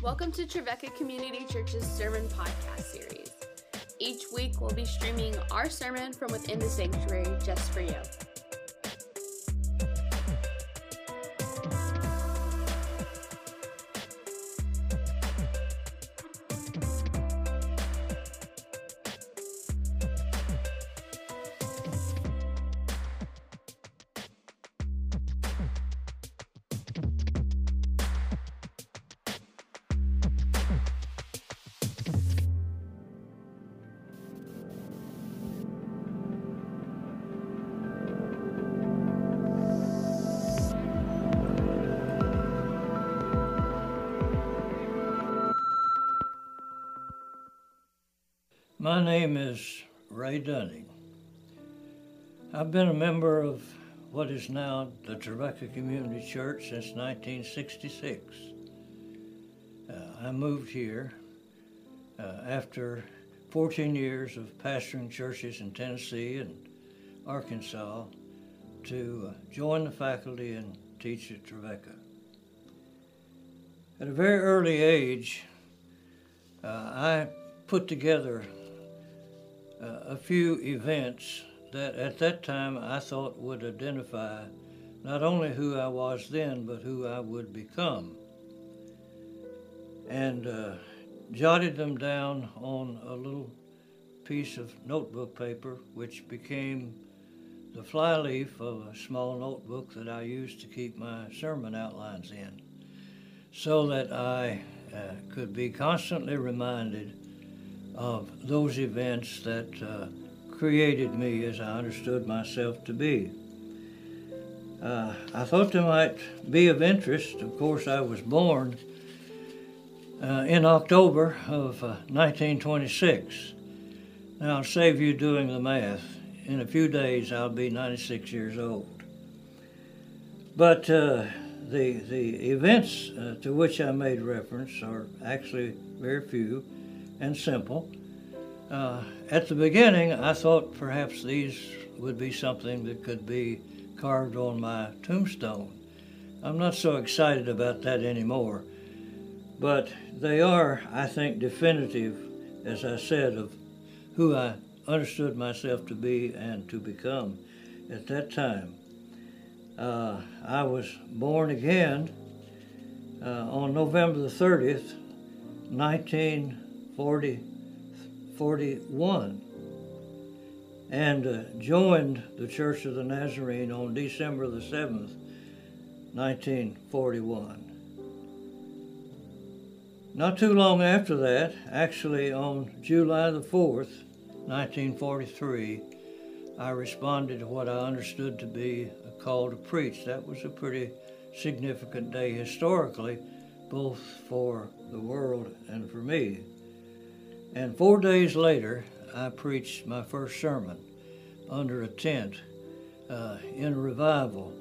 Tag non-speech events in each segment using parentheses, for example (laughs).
Welcome to Trevecca Community Church's Sermon Podcast Series. Each week, we'll be streaming our sermon from within the sanctuary just for you. My name is Ray Dunning. I've been a member of what is now the Trevecca Community Church since 1966. Uh, I moved here uh, after 14 years of pastoring churches in Tennessee and Arkansas to uh, join the faculty and teach at Trevecca. At a very early age, uh, I put together a few events that at that time I thought would identify not only who I was then, but who I would become. And uh, jotted them down on a little piece of notebook paper, which became the flyleaf of a small notebook that I used to keep my sermon outlines in, so that I uh, could be constantly reminded of those events that uh, created me as I understood myself to be. Uh, I thought they might be of interest. Of course, I was born uh, in October of 1926. Uh, now, I'll save you doing the math. In a few days, I'll be 96 years old. But uh, the, the events uh, to which I made reference are actually very few and simple. Uh, at the beginning, I thought perhaps these would be something that could be carved on my tombstone. I'm not so excited about that anymore, but they are, I think, definitive, as I said, of who I understood myself to be and to become at that time. Uh, I was born again uh, on November the 30th, 19. 40, 41 and uh, joined the Church of the Nazarene on December the 7th, 1941. Not too long after that, actually on July the 4th, 1943, I responded to what I understood to be a call to preach. That was a pretty significant day historically, both for the world and for me. And four days later, I preached my first sermon under a tent uh, in a revival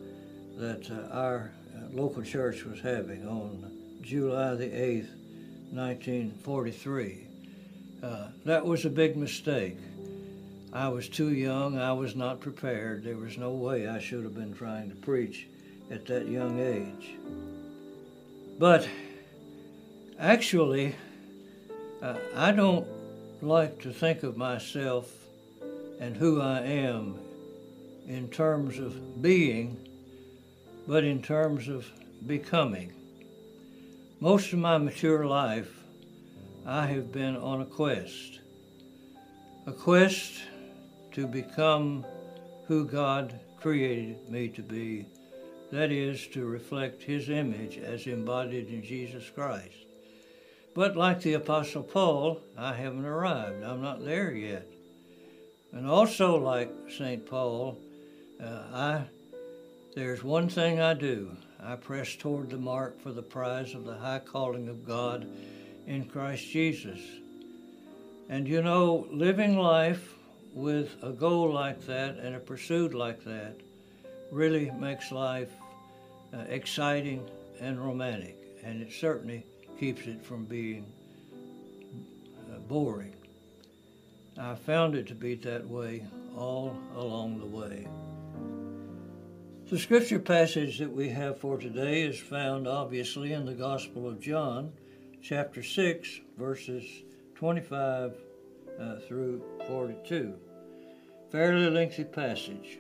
that uh, our uh, local church was having on July the 8th, 1943. Uh, that was a big mistake. I was too young, I was not prepared. There was no way I should have been trying to preach at that young age. But actually, I don't like to think of myself and who I am in terms of being, but in terms of becoming. Most of my mature life, I have been on a quest. A quest to become who God created me to be. That is, to reflect His image as embodied in Jesus Christ. But like the Apostle Paul, I haven't arrived. I'm not there yet. And also, like St. Paul, uh, I there's one thing I do. I press toward the mark for the prize of the high calling of God in Christ Jesus. And you know, living life with a goal like that and a pursuit like that really makes life uh, exciting and romantic. And it certainly keeps it from being uh, boring. I found it to be that way all along the way. The scripture passage that we have for today is found obviously in the Gospel of John, chapter 6, verses 25 uh, through 42. Fairly lengthy passage.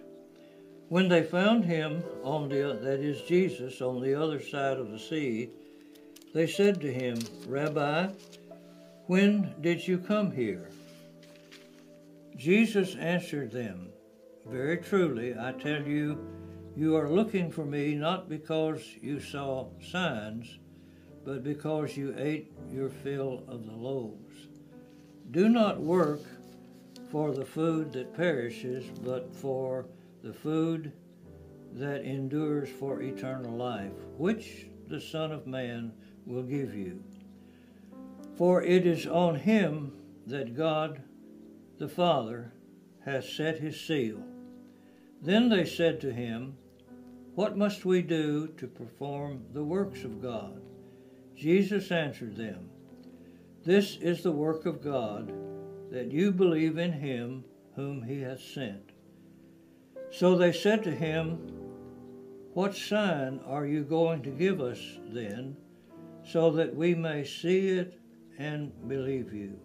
When they found him on the that is Jesus on the other side of the sea, they said to him, Rabbi, when did you come here? Jesus answered them, Very truly, I tell you, you are looking for me not because you saw signs, but because you ate your fill of the loaves. Do not work for the food that perishes, but for the food that endures for eternal life, which the Son of Man will give you. For it is on him that God the Father has set his seal. Then they said to him, What must we do to perform the works of God? Jesus answered them, This is the work of God, that you believe in him whom he has sent. So they said to him, What sign are you going to give us then, so that we may see it and believe you?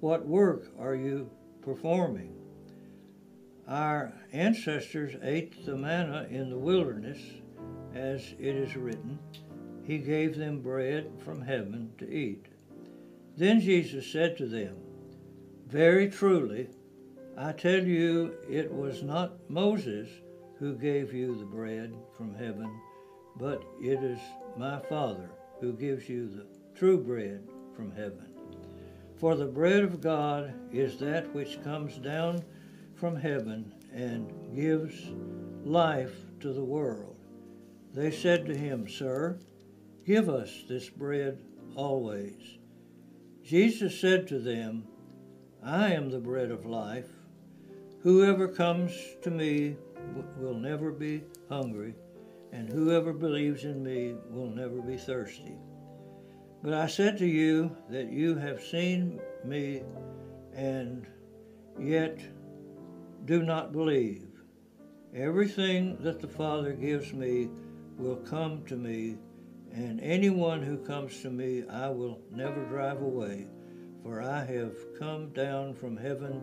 What work are you performing? Our ancestors ate the manna in the wilderness, as it is written, He gave them bread from heaven to eat. Then Jesus said to them, Very truly, I tell you, it was not Moses who gave you the bread from heaven, but it is my Father who gives you the true bread from heaven. For the bread of God is that which comes down from heaven and gives life to the world. They said to him, Sir, give us this bread always. Jesus said to them, I am the bread of life. Whoever comes to me will never be hungry, and whoever believes in me will never be thirsty. But I said to you that you have seen me, and yet do not believe. Everything that the Father gives me will come to me, and anyone who comes to me I will never drive away, for I have come down from heaven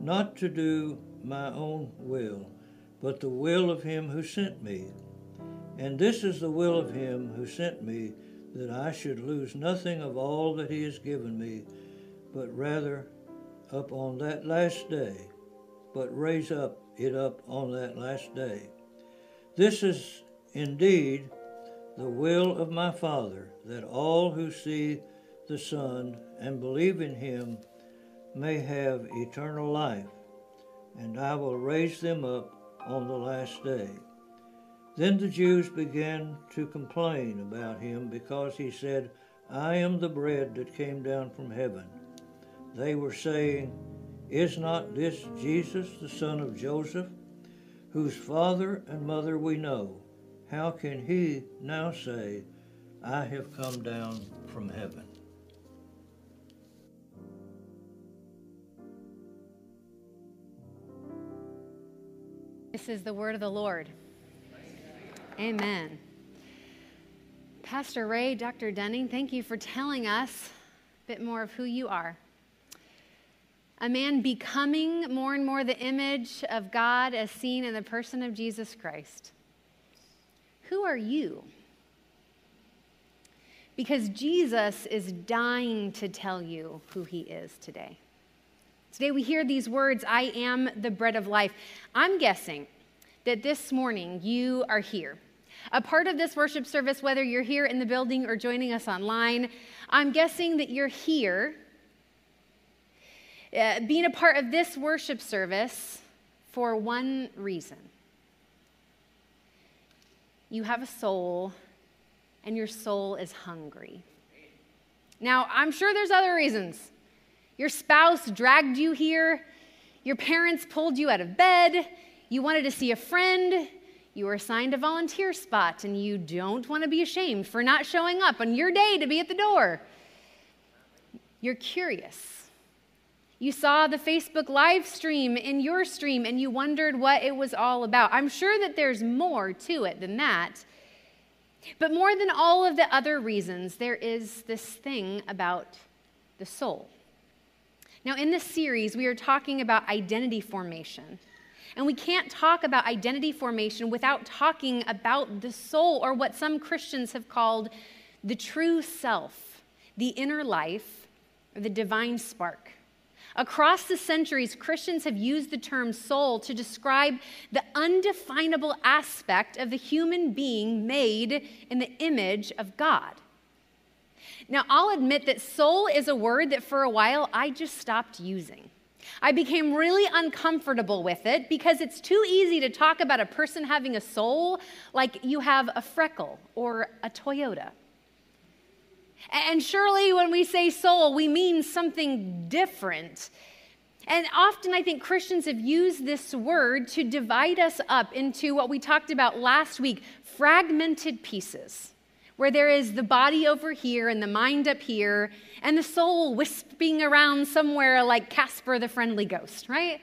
not to do my own will, but the will of him who sent me. And this is the will of him who sent me, that I should lose nothing of all that he has given me, but rather up on that last day, but raise up it up on that last day. This is indeed the will of my Father, that all who see the Son and believe in him may have eternal life, and I will raise them up on the last day. Then the Jews began to complain about him because he said, I am the bread that came down from heaven. They were saying, Is not this Jesus, the son of Joseph, whose father and mother we know? How can he now say, I have come down from heaven? This is the word of the Lord. Amen. Pastor Ray, Dr. Dunning, thank you for telling us a bit more of who you are. A man becoming more and more the image of God as seen in the person of Jesus Christ. Who are you? Because Jesus is dying to tell you who he is today. Today we hear these words, I am the bread of life. I'm guessing that this morning you are here. A part of this worship service, whether you're here in the building or joining us online, I'm guessing that you're here uh, being a part of this worship service for one reason you have a soul, and your soul is hungry. Now, I'm sure there's other reasons. Your spouse dragged you here. Your parents pulled you out of bed. You wanted to see a friend. You were assigned a volunteer spot, and you don't want to be ashamed for not showing up on your day to be at the door. You're curious. You saw the Facebook live stream in your stream and you wondered what it was all about. I'm sure that there's more to it than that. But more than all of the other reasons, there is this thing about the soul. Now, in this series, we are talking about identity formation. And we can't talk about identity formation without talking about the soul, or what some Christians have called the true self, the inner life, or the divine spark. Across the centuries, Christians have used the term soul to describe the undefinable aspect of the human being made in the image of God. Now, I'll admit that soul is a word that for a while I just stopped using. I became really uncomfortable with it because it's too easy to talk about a person having a soul like you have a freckle or a Toyota. And surely when we say soul, we mean something different. And often I think Christians have used this word to divide us up into what we talked about last week fragmented pieces, where there is the body over here and the mind up here, and the soul wisping around somewhere like Casper the friendly ghost, right?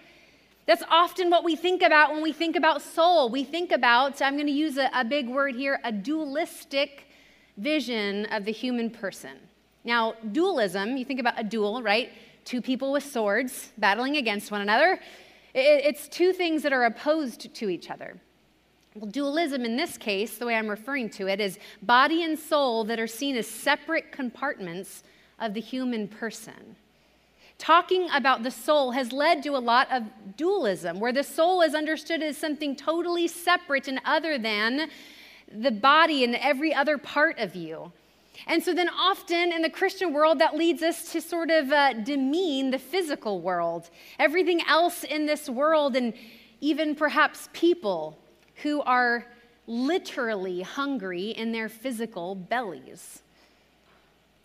That's often what we think about when we think about soul. We think about, I'm going to use a, a big word here, a dualistic vision of the human person. Now, dualism, you think about a duel, right? Two people with swords battling against one another. It's two things that are opposed to each other. Well, dualism in this case, the way I'm referring to it, is body and soul that are seen as separate compartments of the human person. Talking about the soul has led to a lot of dualism, where the soul is understood as something totally separate and other than the body and every other part of you. And so then often in the Christian world, that leads us to sort of uh, demean the physical world, everything else in this world, and even perhaps people who are literally hungry in their physical bellies.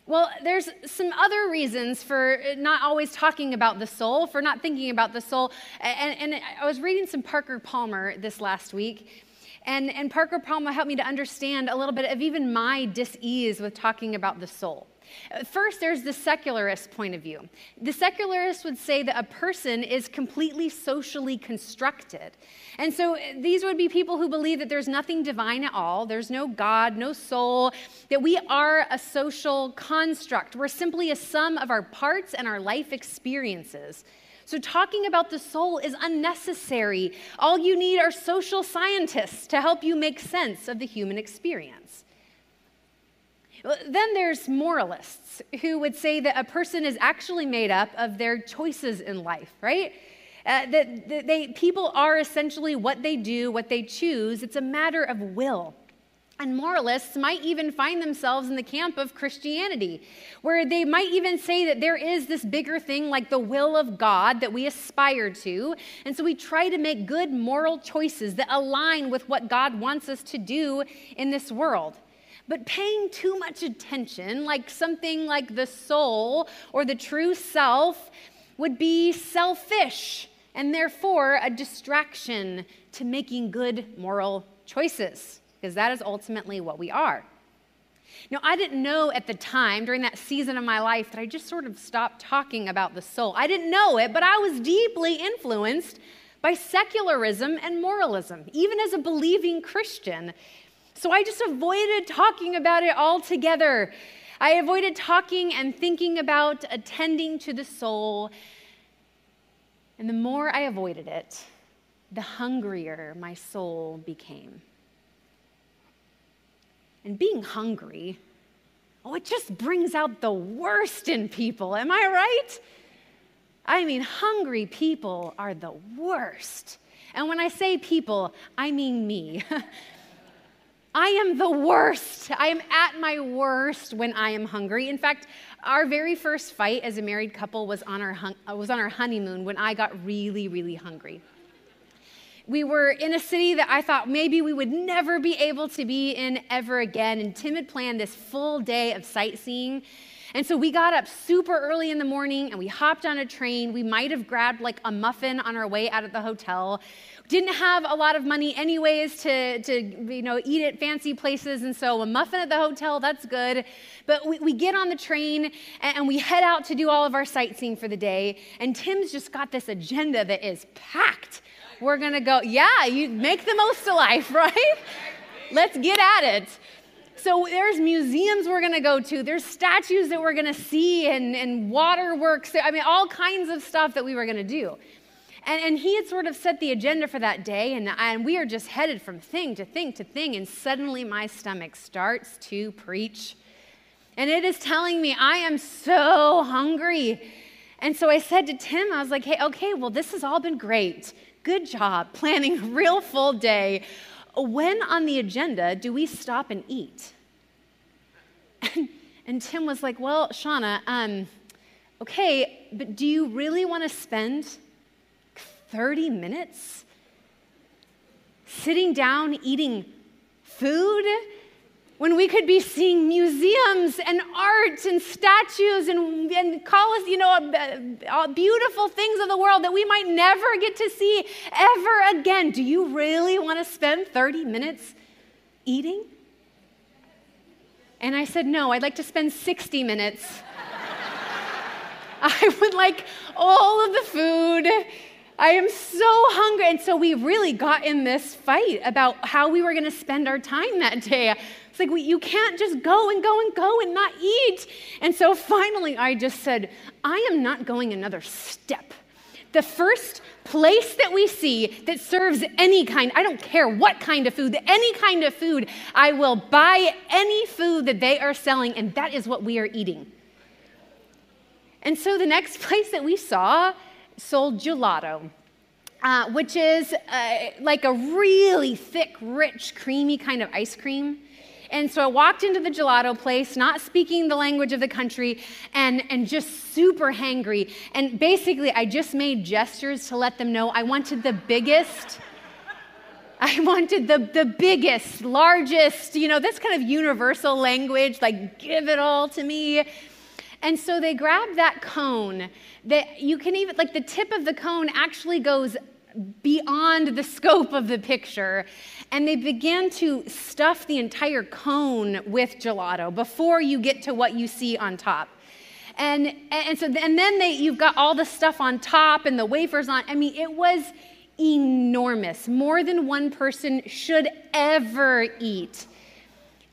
Well, there's some other reasons for not always talking about the soul, for not thinking about the soul. And, and I was reading some Parker Palmer this last week, and, and Parker Palmer helped me to understand a little bit of even my dis-ease with talking about the soul. First, there's the secularist point of view. The secularist would say that a person is completely socially constructed. And so eh, these would be people who believe that there's nothing divine at all, there's no God, no soul, that we are a social construct. We're simply a sum of our parts and our life experiences. So, talking about the soul is unnecessary. All you need are social scientists to help you make sense of the human experience. Then there's moralists who would say that a person is actually made up of their choices in life, right? Uh, that, that they, people are essentially what they do, what they choose. It's a matter of will. And moralists might even find themselves in the camp of Christianity, where they might even say that there is this bigger thing like the will of God that we aspire to. And so we try to make good moral choices that align with what God wants us to do in this world. But paying too much attention, like something like the soul or the true self, would be selfish and therefore a distraction to making good moral choices because that is ultimately what we are. Now, I didn't know at the time during that season of my life that I just sort of stopped talking about the soul. I didn't know it, but I was deeply influenced by secularism and moralism, even as a believing Christian. So I just avoided talking about it altogether. I avoided talking and thinking about attending to the soul. And the more I avoided it, the hungrier my soul became. And being hungry, oh, it just brings out the worst in people. Am I right? I mean, hungry people are the worst. And when I say people, I mean me. (laughs) I am the worst. I am at my worst when I am hungry. In fact, our very first fight as a married couple was on our, hun- uh, was on our honeymoon when I got really, really hungry we were in a city that I thought maybe we would never be able to be in ever again. And Tim had planned this full day of sightseeing. And so we got up super early in the morning and we hopped on a train. We might have grabbed like a muffin on our way out of the hotel. Didn't have a lot of money anyways to, to you know, eat at fancy places. And so a muffin at the hotel, that's good. But we, we get on the train and, we head out to do all of our sightseeing for the day. And Tim's just got this agenda that is packed we're going to go, yeah, you make the most of life, (laughs) right? Let's get at it. So there's museums we're going to go to, there's statues that we're going to see, and, and waterworks. I mean, all kinds of stuff that we were going to do. And, and he had sort of set the agenda for that day, and, and we are just headed from thing to thing to thing, and suddenly my stomach starts to preach. And it is telling me, I am so hungry. And so I said to Tim, I was like, hey, okay, well, this has all been great. Good job planning a real full day. When on the agenda do we stop and eat? And, (laughs) and Tim was like, Well, Shawna, um, okay, but do you really want to spend 30 minutes sitting down eating food? When we could be seeing museums and art and statues and, and us, you know, uh, beautiful things of the world that we might never get to see ever again. Do you really want to spend 30 minutes eating? And I said, No, I'd like to spend 60 minutes. (laughs) I would like all of the food. I am so hungry. And so we really got in this fight about how we were going to spend our time that day like, we, you can't just go and go and go and not eat. And so finally, I just said, I am not going another step. The first place that we see that serves any kind, I don't care what kind of food, any kind of food, I will buy any food that they are selling, and that is what we are eating. And so the next (laughs) place that we saw sold gelato. Uh, which is uh, like a really thick, rich, creamy kind of ice cream. And so I walked into the gelato place, not speaking the language of the country, and, and just super hangry. And basically, I just made gestures to let them know I wanted the biggest. (laughs) I wanted the, the biggest, largest, you know, this kind of universal language, like, give it all to me. And so they grabbed that cone that you can even, like, the tip of the cone actually goes beyond the scope of the picture. And they began to stuff the entire cone with gelato before you get to what you see on top. And, and so and then they, you've got all the stuff on top and the wafers on. I mean, it was enormous. More than one person should ever eat.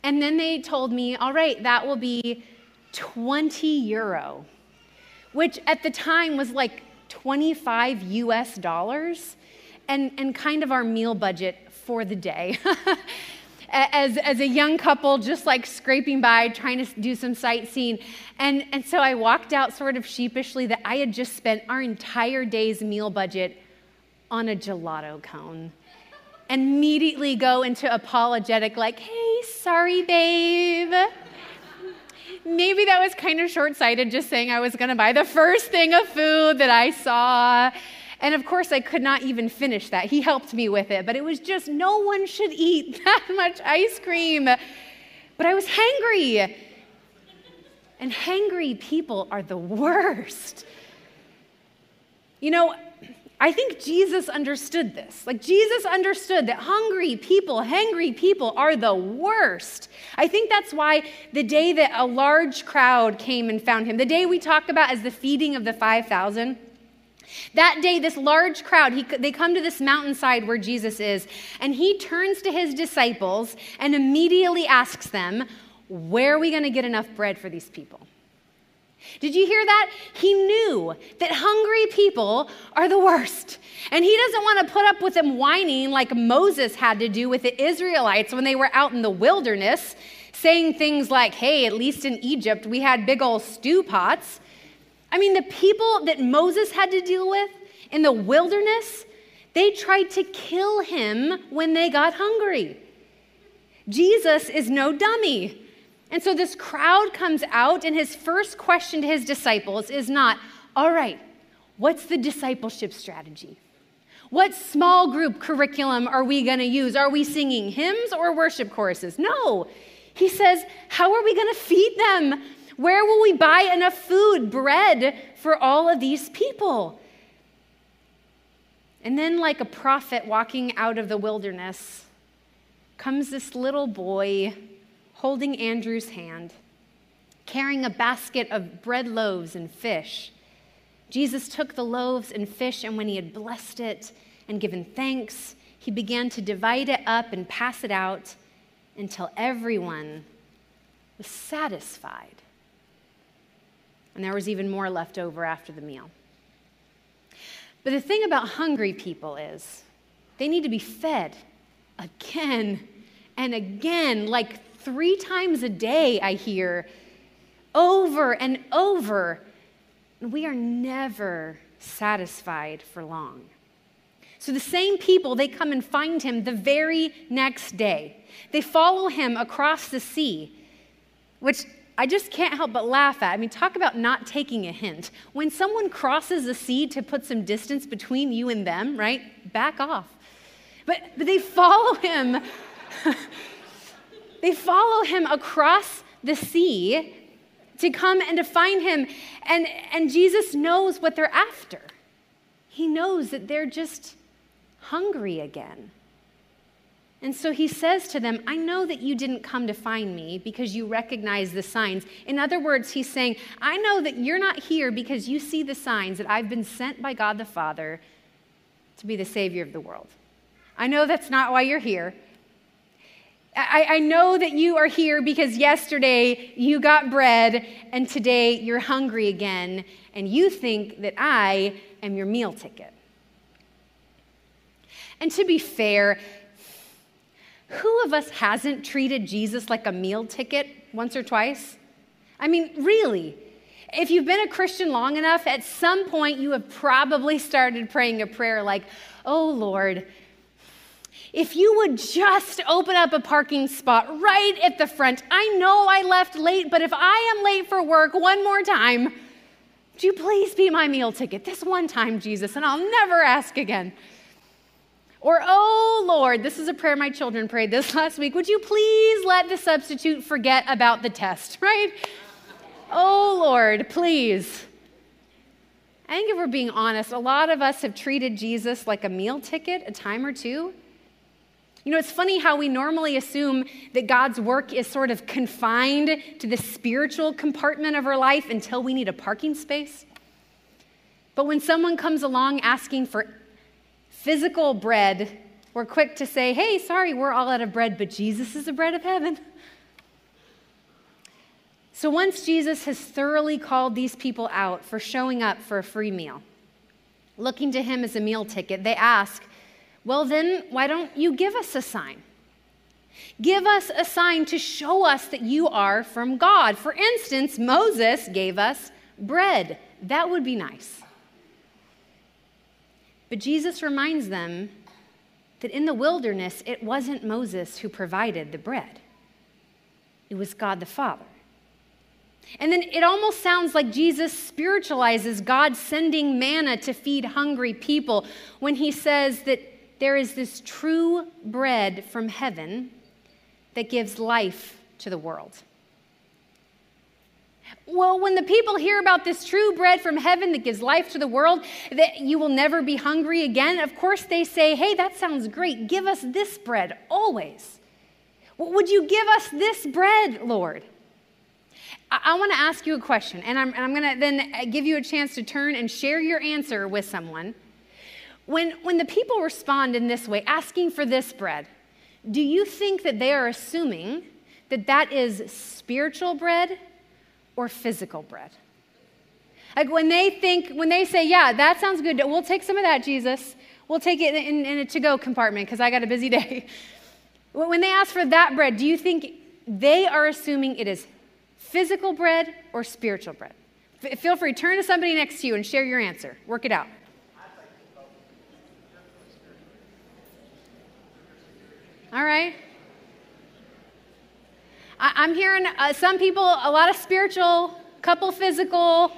And then they told me, all right, that will be 20 euro, which at the time was like 25 US dollars and, and kind of our meal budget for the day. (laughs) as, as a young couple, just like scraping by, trying to do some sightseeing. And, and so I walked out sort of sheepishly that I had just spent our entire day's meal budget on a gelato cone. And immediately go into apologetic, like, hey, sorry, babe. Maybe that was kind of short sighted, just saying I was going to buy the first thing of food that I saw. And of course, I could not even finish that. He helped me with it, but it was just no one should eat (laughs) that much ice cream. But I was hangry. And hangry people are the worst. You know, I think Jesus understood this. Like, Jesus understood that hungry people, hangry people are the worst. I think that's why the day that a large crowd came and found him, the day we talk about as the feeding of the 5,000, that day, this large crowd, he, they come to this mountainside where Jesus is, and he turns to his disciples and immediately asks them, Where are we going to get enough bread for these people? Did you hear that? He knew that hungry people are the worst. And he doesn't want to put up with them whining like Moses had to do with the Israelites when they were out in the wilderness, saying things like, hey, at least in Egypt we had big old stew pots. I mean, the people that Moses had to deal with in the wilderness, they tried to kill him when they got hungry. Jesus is no dummy. And so this crowd comes out, and his first question to his disciples is not, All right, what's the discipleship strategy? What small group curriculum are we going to use? Are we singing hymns or worship choruses? No. He says, How are we going to feed them? Where will we buy enough food, bread for all of these people? And then, like a prophet walking out of the wilderness, comes this little boy holding Andrew's hand, carrying a basket of bread loaves and fish. Jesus took the loaves and fish, and when he had blessed it and given thanks, he began to divide it up and pass it out until everyone was satisfied. And there was even more left over after the meal. But the thing about hungry people is they need to be fed again and again, like three times a day, I hear, over and over. We are never satisfied for long. So the same people, they come and find him the very next day. They follow him across the sea, which I just can't help but laugh at. I mean, talk about not taking a hint. When someone crosses the sea to put some distance between you and them, right? Back off. But, but they follow him. (laughs) they follow him across the sea to come and to find him. And, and Jesus knows what they're after. He knows that they're just hungry again. And so he says to them, I know that you didn't come to find me because you recognize the signs. In other words, he's saying, I know that you're not here because you see the signs that I've been sent by God the Father to be the Savior of the world. I know that's not why you're here. I, I, know that you are here because yesterday you got bread and today you're hungry again, and you think that I am your meal ticket. And to be fair, who of us hasn't treated Jesus like a meal ticket once or twice? I mean, really. If you've been a Christian long enough, at some point you have probably started praying a prayer like, Oh Lord, if you would just open up a parking spot right at the front. I know I left late, but if I am late for work one more time, would you please be my meal ticket this one time, Jesus, and I'll never ask again. Or, oh Lord, this is a prayer my children prayed this (laughs) last week. Would you please let the substitute forget about the test, (laughs) right? Oh Lord, please. I think if we're being honest, a lot of us have treated Jesus like a meal ticket a time or two. You know, it's funny how we normally assume that God's work is sort of confined to the spiritual compartment of our life until we need a parking space. But when someone comes along asking for physical bread, we're quick to say, hey, sorry, we're all out of bread, but Jesus is the bread of heaven. So once Jesus has thoroughly called these people out for showing up for a free meal, looking to him as a meal ticket, they ask, well, then, why don't you give us a sign? Give us a sign to show us that you are from God. For instance, Moses gave us bread. That would be nice. But Jesus reminds them that in the wilderness, it wasn't Moses who provided the bread, it was God the Father. And then it almost sounds like Jesus spiritualizes God sending manna to feed hungry people when he says that there is this true bread from heaven that gives life to the world. Well, when the people hear about this true bread from heaven that gives life to the world, that you will never be hungry again, of course they say, Hey, that sounds great. Give us this bread always. Would you give us this bread, Lord? I, want to ask you a question, and I'm, I'm going to then uh, give you a chance to turn and share your answer with someone. When, when the people respond in this way, asking for this bread, do you think that they are assuming that that is spiritual bread or physical bread? Like when they think, when they say, yeah, that sounds good, we'll take some of that, Jesus. We'll take it in, in a to go compartment because I got a busy (laughs) day. When they ask for that bread, do you think they are assuming it is physical bread or spiritual bread? F- feel free, turn to somebody next to you and share your answer. Work it out. All right. I, am hearing uh, some people, a lot of spiritual, couple physical,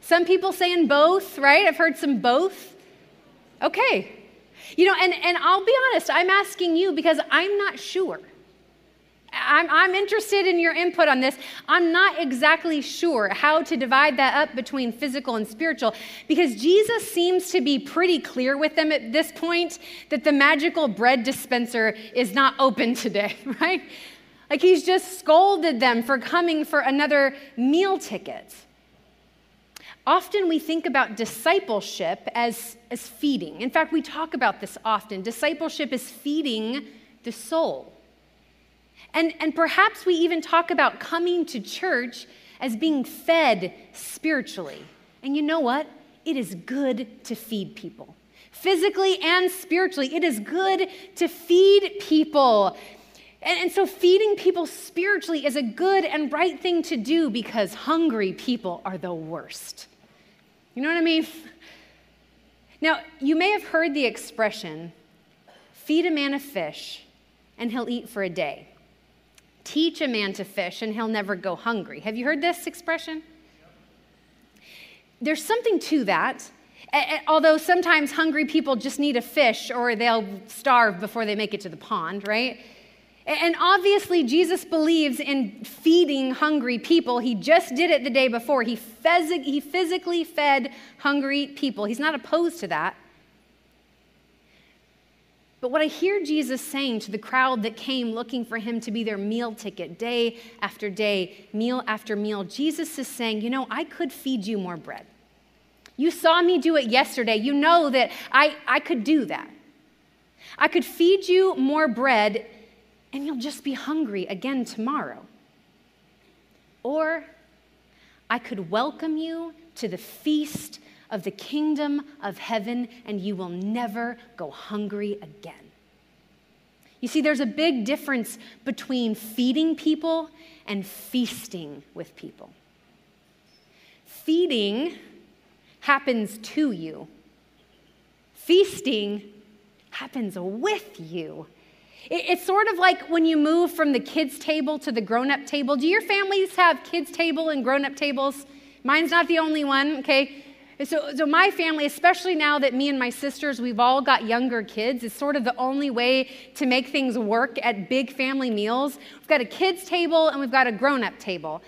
some people saying both, right? I've heard some both. Okay. You know, and, and I'll be honest, I'm asking you because I'm not sure. I'm, I'm interested in your input on this. I'm not exactly sure how to divide that up between physical and spiritual because Jesus seems to be pretty clear with them at this point that the magical bread dispenser is not open today, (laughs) right? Like he's just scolded them for coming for another meal ticket. Often we think about discipleship as, as feeding. In fact, we talk about this often. Discipleship is feeding the soul. And, and perhaps we even talk about coming to church as being fed spiritually. And you know what? It is good to feed people. Physically and spiritually, it is good to feed people. And, and, so, feeding people spiritually is a good and right thing to do because hungry people are the worst. You know what I mean? Now, you may have heard the expression feed a man a fish and he'll eat for a day. Teach a man to fish and he'll never go hungry. Have you heard this expression? There's something to that. Although sometimes hungry people just need a fish or they'll starve before they make it to the pond, right? And obviously, Jesus believes in feeding hungry people. He just did it the day before. He, phys- he physically fed hungry people. He's not opposed to that. But what I hear Jesus saying to the crowd that came looking for him to be their meal ticket day after day, meal after meal, Jesus is saying, You know, I could feed you more bread. You saw me do it yesterday. You know that I, I could do that. I could feed you more bread and you'll just be hungry again tomorrow. Or I could welcome you to the feast of the kingdom of heaven, and you will never go hungry again. You see, there's a big difference between feeding people and feasting with people. Feeding happens to you, feasting happens with you. It's sort of like when you move from the kids' table to the grown up table. Do your families have kids' table and grown up tables? Mine's not the only one, okay? So, so, my family, especially now that me and my sisters, we've all got younger kids, is sort of the only way to make things work at big family meals. We've got a kids' table and we've got a grown up table.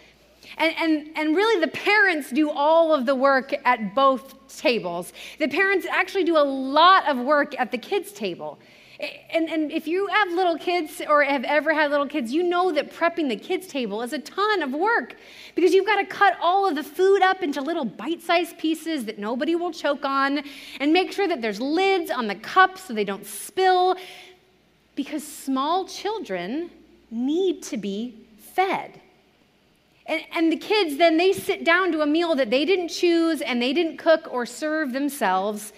And, and, and really, the parents do all of the work at both tables. The parents actually do a lot of work at the kids' table. And, and if you have little kids or have ever had little kids, you know that prepping the kids' table is a ton of work because you've got to cut all of the food up into little bite sized pieces that nobody will choke on and make sure that there's lids on the cups so they don't spill because small children need to be fed. And, and, the kids then they sit down to a meal that they didn't choose and they didn't cook or serve themselves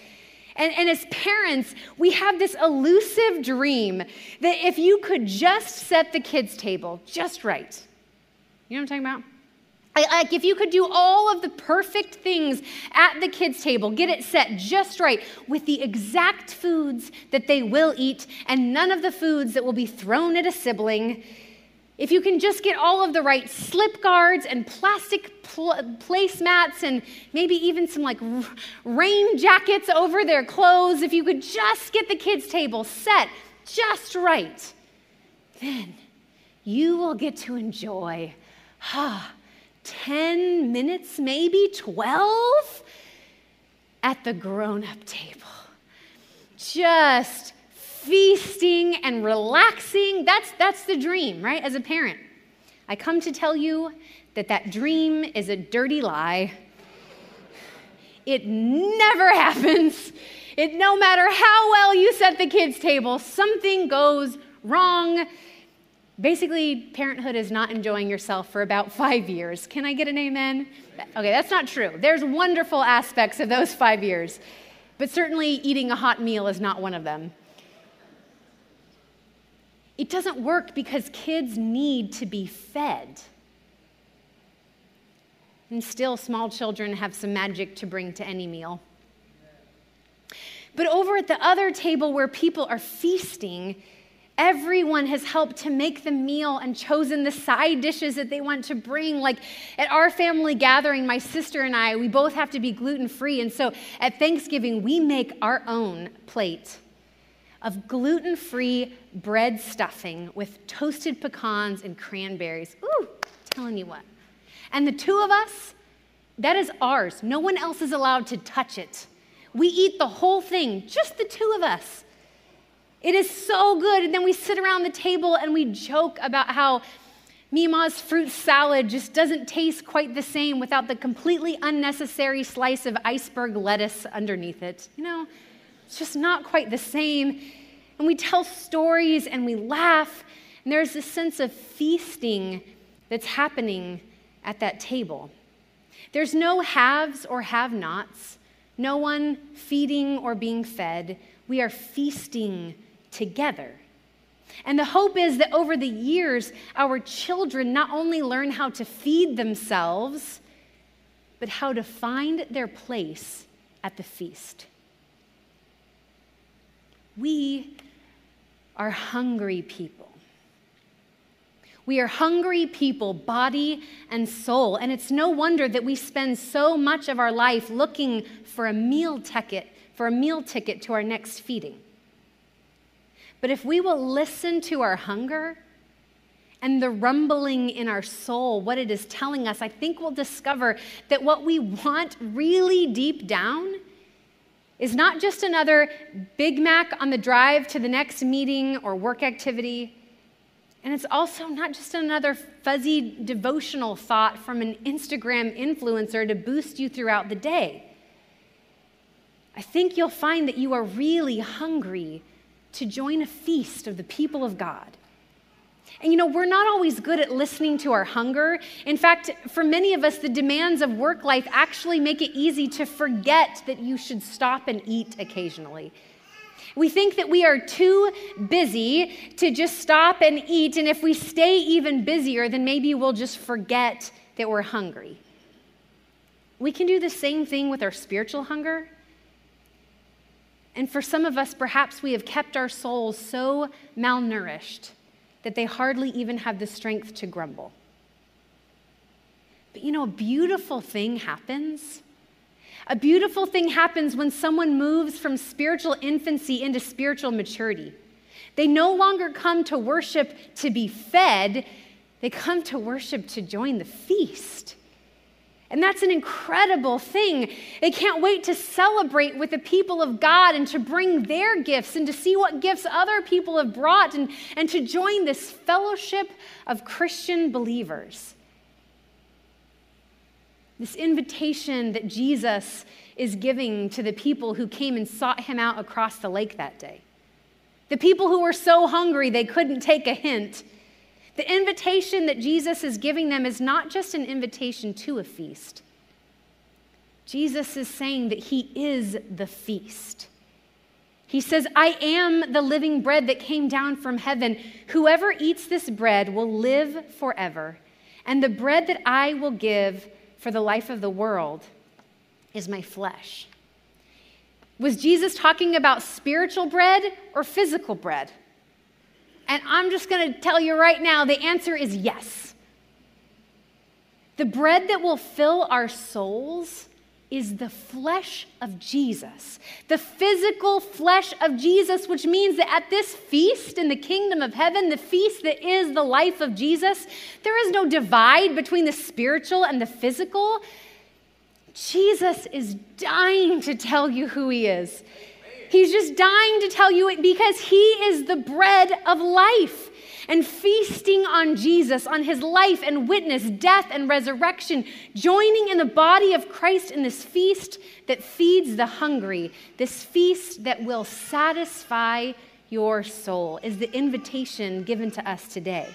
and, and, as parents, we have this elusive dream that if you could just set the kids' table just right, you know what I'm talking about? Like if you could do all of the perfect things at the kids' table, get it set just right with the exact foods that they will eat and none of the foods that will be thrown at a sibling, if you can just get all of the right slip guards and plastic pl- placemats and maybe even some like r- rain jackets over their clothes, if you could just get the kids' table set just right, then you will get to enjoy ah, 10 minutes, maybe 12 at the grown up table. Just feasting and relaxing. That's, that's the dream, right? As a parent. I come to tell you that that dream is a dirty lie. It never (laughs) happens. It, no matter how well you set the kids' table, something goes wrong. Basically, parenthood is not enjoying yourself for about five years. Can I get an amen? Okay, that's not true. There's wonderful aspects of those five years, but certainly eating a hot meal is not one of them. It doesn't work because kids need to be fed. And still, small children have some magic to bring to any meal. But over at the other table where people are feasting, everyone has helped to make the meal and chosen the side dishes that they want to bring. Like at our family gathering, my sister and I, we both have to be gluten free. And so at Thanksgiving, we make our own plate of gluten free bread stuffing with toasted pecans and cranberries. Ooh, telling you what. And the two of us, that is ours. No one else is allowed to touch it. We eat the whole thing, just the two of us. It is so good. And then we sit around the table and we joke about how Mima's fruit salad just doesn't taste quite the same without the completely unnecessary slice of iceberg lettuce underneath it. You know, it's just not quite the same. And we tell stories and we laugh And there's this sense of feasting that's happening at that table. There's no haves or have nots, no one feeding or being fed. We are feasting together. And the hope is that over the years, our children not only learn how to feed themselves, but how to find their place at the feast. We are hungry people. We are hungry people, body and soul. And it's no wonder that we spend so much of our life looking for a meal ticket, for a meal ticket to our next feeding. But if we will listen to our hunger and the rumbling in our soul, what it is telling us, I think we'll discover that what we want really deep down is not just another Big Mac on the drive to the next meeting or work activity. And it's also not just another fuzzy devotional thought from an Instagram influencer to boost you throughout the day. I think you'll find that you are really hungry to join a feast of the people of God. And you know, we're not always good at listening to our hunger. In fact, for many of us, the demands of work life actually make it easy to forget that you should stop and eat occasionally. We think that we are too busy to just stop and eat, and if we stay even busier, then maybe we'll just forget that we're hungry. We can do the same thing with our spiritual hunger. And for some of us, perhaps we have kept our souls so malnourished that they hardly even have the strength to grumble. But you know, a beautiful thing happens. A beautiful thing happens when someone moves from spiritual infancy into spiritual maturity. They no longer come to worship to be fed, they come to worship to join the feast. And that's an incredible thing. They can't wait to celebrate with the people of God and to bring their gifts and to see what gifts other people have brought and, and to join this fellowship of Christian believers. This invitation that Jesus is giving to the people who came and sought him out across the lake that day. The people who were so hungry they couldn't take a hint the invitation that Jesus is giving them is not just an invitation to a feast. Jesus is saying that he is the feast. He says, I am the living bread that came down from heaven. Whoever eats this bread will live forever. And the bread that I will give for the life of the world is my flesh. Was Jesus talking about spiritual bread or physical bread? And I'm just going to tell you right now the answer is yes. The bread that will fill our souls is the flesh of Jesus, the physical flesh of Jesus, which means that at this feast in the kingdom of heaven, the feast that is the life of Jesus, there is no divide between the spiritual and the physical. Jesus is dying to tell you who he is. He's just dying to tell you it because He is the bread of life. And feasting on Jesus, on His life and witness, death and resurrection, joining in the body of Christ in this feast that feeds the hungry, this feast that will satisfy your soul, is the invitation given to us today.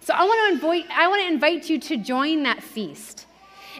So I want to invite, I want to invite you to join that feast.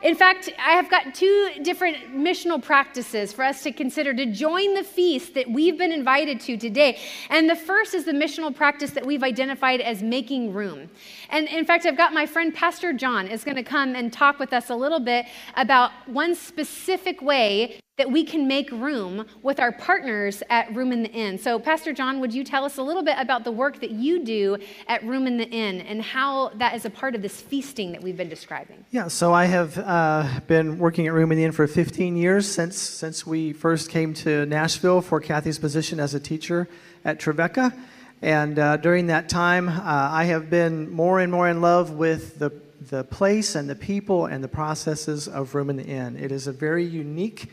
In fact, I have got two different missional practices for us to consider to join the feast that we've been invited to today. And the first is the missional practice that we've identified as making room. And in fact, I've got my friend Pastor John is going to come and talk with us a little bit about one specific way that we can make room with our partners at Room in the Inn. So, Pastor John, would you tell us a little bit about the work that you do at Room in the Inn and how that is a part of this feasting that we've been describing? Yeah, so I have uh, been working at Room in the Inn for 15 years since since we first came to Nashville for Kathy's position as a teacher at Trevecca. And uh, during that time, uh, I have been more and more in love with the, the place and the people and the processes of Room in the Inn. It is a very unique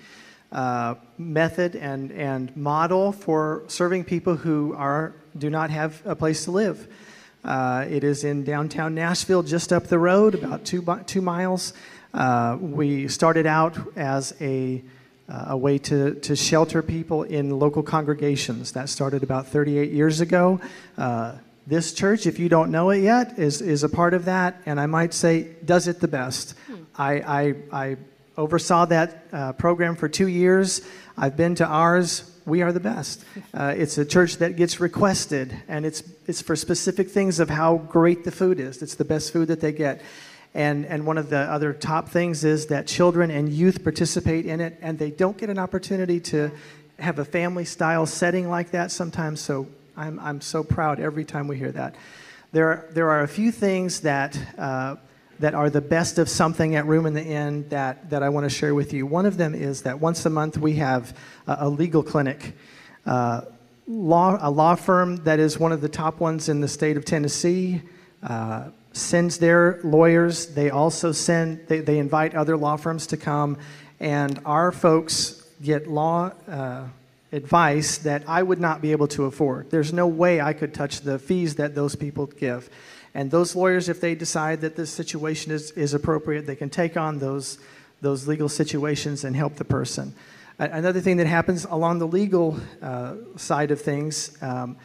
uh, method and, and model for serving people who are, do not have a place to live. Uh, it is in downtown Nashville, just up the road, about two, two miles. Uh, we started out as a uh, a way to, to shelter people in local congregations. That started about 38 years ago. Uh, This church, if you don't know it yet, is, is a part of that, and I might say, does it the best. I, I, I oversaw that uh, program for two years. I've been to ours. We are the best. (laughs) Uh, it's a church that gets requested, and it's, it's for specific things of how great the food is. It's the best food that they get. And, and one of the other top things is that children and youth participate in it, and they don't get an opportunity to have a family style setting like that sometimes. So I'm, I'm so proud every time we hear that. There are, there are a few things that, uh, that are the best of something at Room in the Inn that, that I want to share with you. One of them is that once a month we have a, a legal clinic. Uh, law, a law firm that is one of the top ones in the state of Tennessee uh, sends their lawyers. They also send, they, they invite other law firms to come, and our folks get law uh, advice that I would not be able to afford. There's no way I could touch the fees that those people give. And those lawyers, if they decide that this situation is, is appropriate, they can take on those, those legal situations and help the person. Another thing that happens along the legal uh, side of things, um,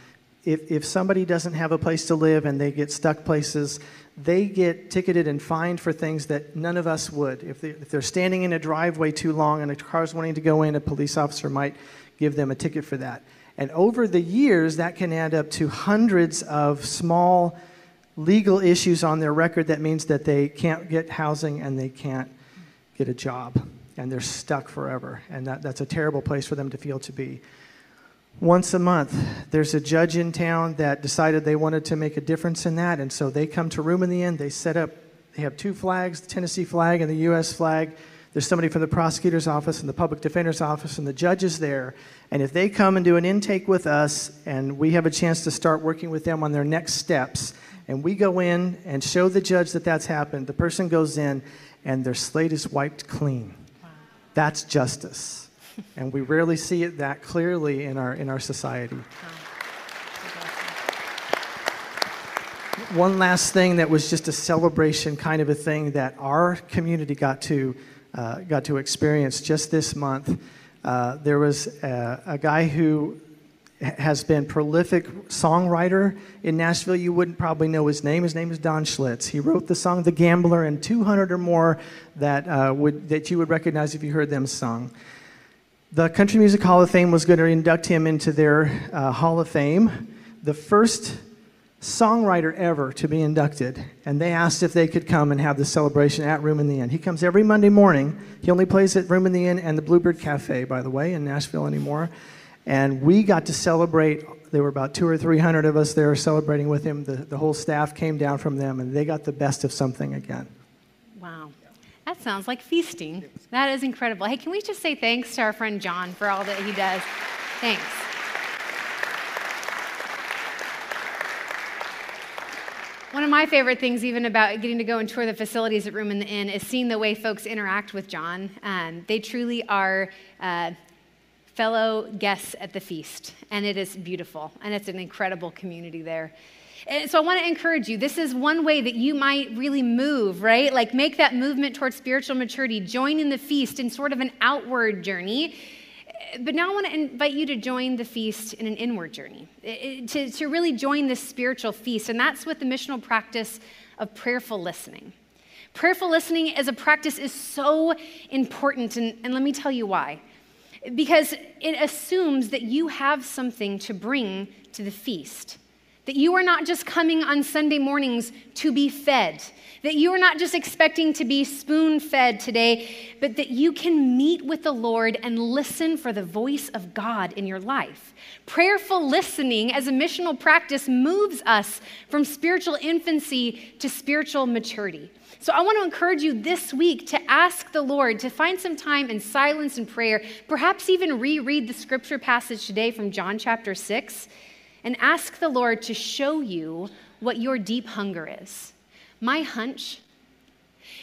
if, if somebody doesn't have a place to live and they get stuck places, they get ticketed and fined for things that none of us would. If, they, if they're standing in a driveway too long and a car's wanting to go in, a police officer might give them a ticket for that. And over the years, that can add up to hundreds of small legal issues on their record that means that they can't get housing and they can't get a job and they're stuck forever. And that, that's a terrible place for them to feel to be. Once a month, there's a judge in town that decided they wanted to make a difference in that, and so they come to Room in the Inn, They set up, they have two flags the Tennessee flag and the U.S. flag. There's somebody from the prosecutor's office and the public defender's office, and the judge is there. And if they come and do an intake with us, and we have a chance to start working with them on their next steps, and we go in and show the judge that that's happened, the person goes in and their slate is wiped clean. Wow. That's justice. and we rarely see it that clearly in our, in our society. One last thing that was just a celebration kind of a thing that our community got to, uh, got to experience just this month. Uh, there was a, a guy who has been prolific songwriter in Nashville. You wouldn't probably know his name. His name is Don Schlitz. He wrote the song "The Gambler" and 200 or more that uh, would that you would recognize if you heard them sung. The Country Music Hall of Fame was going to induct him into their uh, Hall of Fame. The first songwriter ever to be inducted, and they asked if they could come and have the celebration at Room in the Inn. He comes every Monday morning. He only plays at Room in the Inn and the Bluebird Cafe, by the way, in Nashville anymore. And we got to celebrate. There were about two or three hundred of us there celebrating with him. The, the whole staff came down from them, and they got the best of something again. Wow. That sounds like feasting. That is incredible. Hey, can we just say thanks to our friend John for all that he does? Thanks. One of my favorite things, even about getting to go and tour the facilities at Room in the Inn, is seeing the way folks interact with John. Um, they truly are uh, fellow guests at the feast, and it is beautiful, and it's an incredible community there. And so I want to encourage you. This is one way that you might really move, right? Like make that movement towards spiritual maturity, join in the feast in sort of an outward journey. But now I want to invite you to join the feast in an inward journey, to, to really join this spiritual feast. And that's with the missional practice of prayerful listening. Prayerful listening as a practice is so important, and, and let me tell you why because it assumes that you have something to bring to the feast. That you are not just coming on Sunday mornings to be fed, that you are not just expecting to be spoon fed today, but that you can meet with the Lord and listen for the voice of God in your life. Prayerful listening as a missional practice moves us from spiritual infancy to spiritual maturity. So I want to encourage you this week to ask the Lord to find some time in silence and prayer, perhaps even reread the scripture passage today from John chapter 6, and ask the Lord to show you what your deep hunger is. My hunch,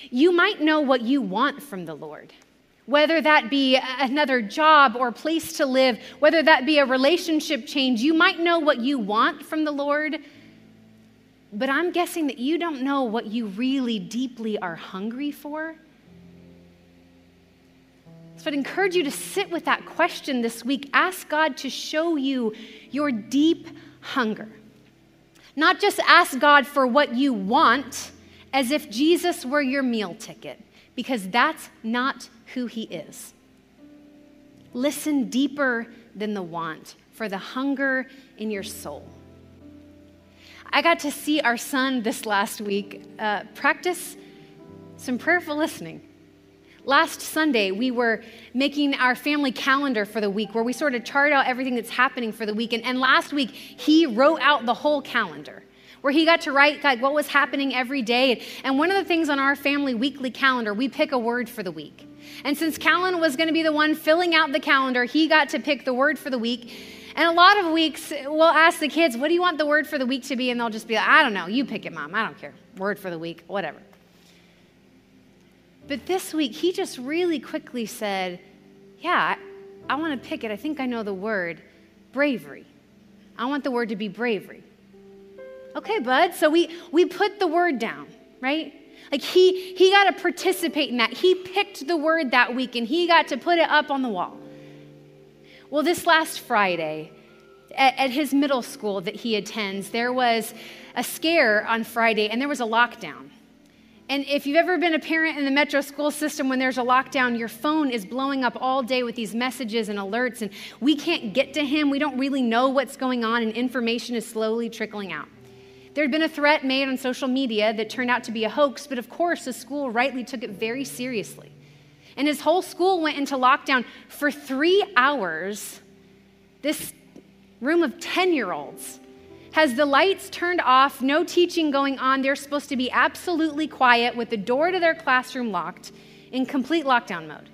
you might know what you want from the Lord. Whether that be another job or place to live, whether that be a relationship change, you might know what you want from the Lord, but I'm guessing that you don't know what you really deeply are hungry for. So I'd encourage you to sit with that question this week. Ask God to show you your deep hunger. Not just ask God for what you want as if Jesus were your meal ticket, because that's not who He is. Listen deeper than the want for the hunger in your soul. I got to see our son this last week uh, practice some prayerful listening. Last Sunday, we were making our family calendar for the week where we sort of chart out everything that's happening for the week. And, and last week, he wrote out the whole calendar where he got to write like what was happening every day. And one of the things on our family weekly calendar, we pick a word for the week. And since Callan was going to be the one filling out the calendar, he got to pick the word for the week. And a lot of weeks, we'll ask the kids, What do you want the word for the week to be? And they'll just be like, I don't know. You pick it, mom. I don't care. Word for the week, whatever. But this week, he just really quickly said, Yeah, I, I want to pick it. I think I know the word bravery. I want the word to be bravery. Okay, bud. So we, we put the word down, right? Like he, he got to participate in that. He picked the word that week and he got to put it up on the wall. Well, this last Friday, at, at his middle school that he attends, there was a scare on Friday and there was a lockdown. And if you've ever been a parent in the metro school system when there's a lockdown, your phone is blowing up all day with these messages and alerts, and we can't get to him. We don't really know what's going on, and information is slowly trickling out. There had been a threat made on social media that turned out to be a hoax, but of course, the school rightly took it very seriously. And his whole school went into lockdown for three hours. This room of 10 year olds has the lights turned off, no teaching going on. They're supposed to be absolutely quiet with the door to their classroom locked in complete lockdown mode.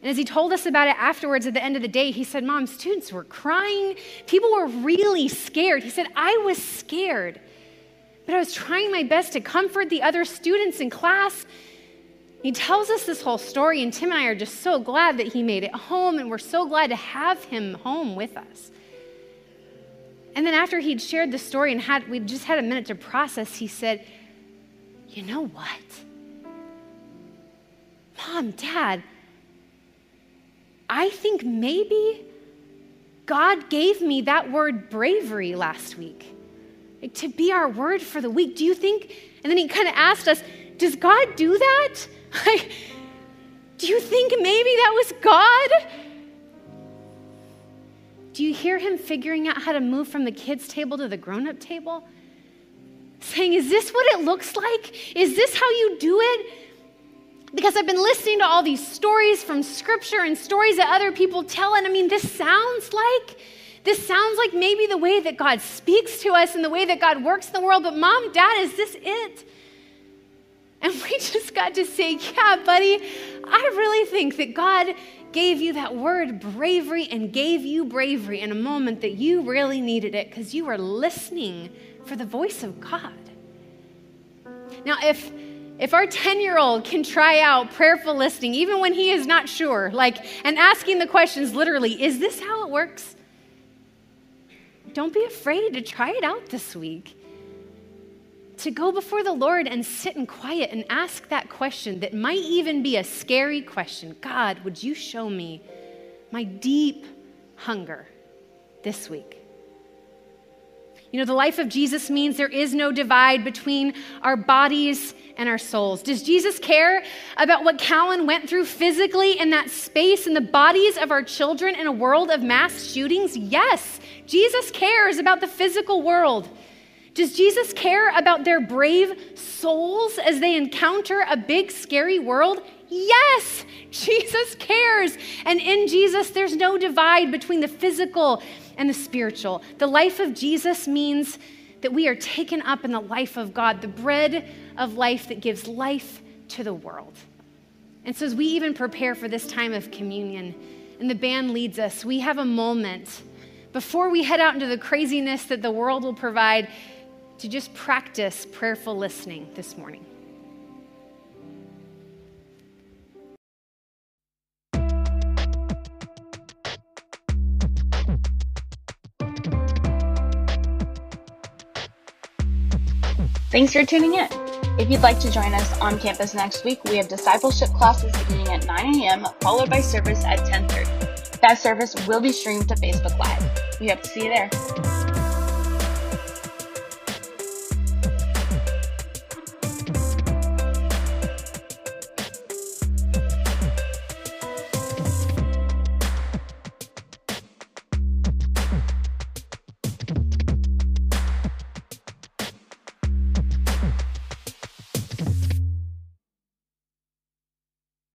And as he told us about it afterwards at the end of the day, he said, Mom, students were crying. People were really scared. He said, I was scared, but I was trying my best to comfort the other students in class. He tells us this whole story, and Tim and I are just so glad that he made it home, and we're so glad to have him home with us. And then after he'd shared the story and had we just had a minute to process, he said, "You know what? Mom, Dad, I think maybe God gave me that word bravery last week. Like, to be our word for the week. Do you think?" And then he kind of asked us, "Does God do that? (laughs) Like, do you think maybe that was God?" Do you hear him figuring out how to move from the kids' table to the grown up table? Saying, Is this what it looks like? Is this how you do it? Because I've been listening to all these stories from scripture and stories that other people tell, and I mean, this sounds like. This sounds like maybe the way that God speaks to us and the way that God works in the world, but mom, dad, is this it? And we (laughs) just got to say, yeah, buddy, I really think that God gave you that word bravery and gave you bravery in a moment that you really needed it because you were listening for the voice of God. Now, if if our 10 year old can try out prayerful listening, even when he is not sure, like, and asking the questions literally, is this how it works? Don't be afraid to try it out this week to go before the Lord and sit in quiet and ask that question that might even be a scary question God, would you show me my deep hunger this week? You know, the life of Jesus means there is no divide between our bodies and our souls. Does Jesus care about what Callan went through physically in that space in the bodies of our children in a world of mass shootings? Yes, Jesus cares about the physical world. Does Jesus care about their brave souls as they encounter a big, scary world? Yes, (laughs) Jesus cares. And in Jesus, there's no divide between the physical and the spiritual. The life of Jesus means that we are taken up in the life of God, the bread of life that gives life to the world. And so, as we even prepare for this time of communion, and the band leads us, we have a moment before we head out into the craziness that the world will provide to just practice prayerful listening this morning. Thanks for tuning in. If you'd like to join us on campus next week, we have discipleship classes beginning at 9 a.m., followed by service at 10:30. That service will be streamed to Facebook Live. We hope to see you there.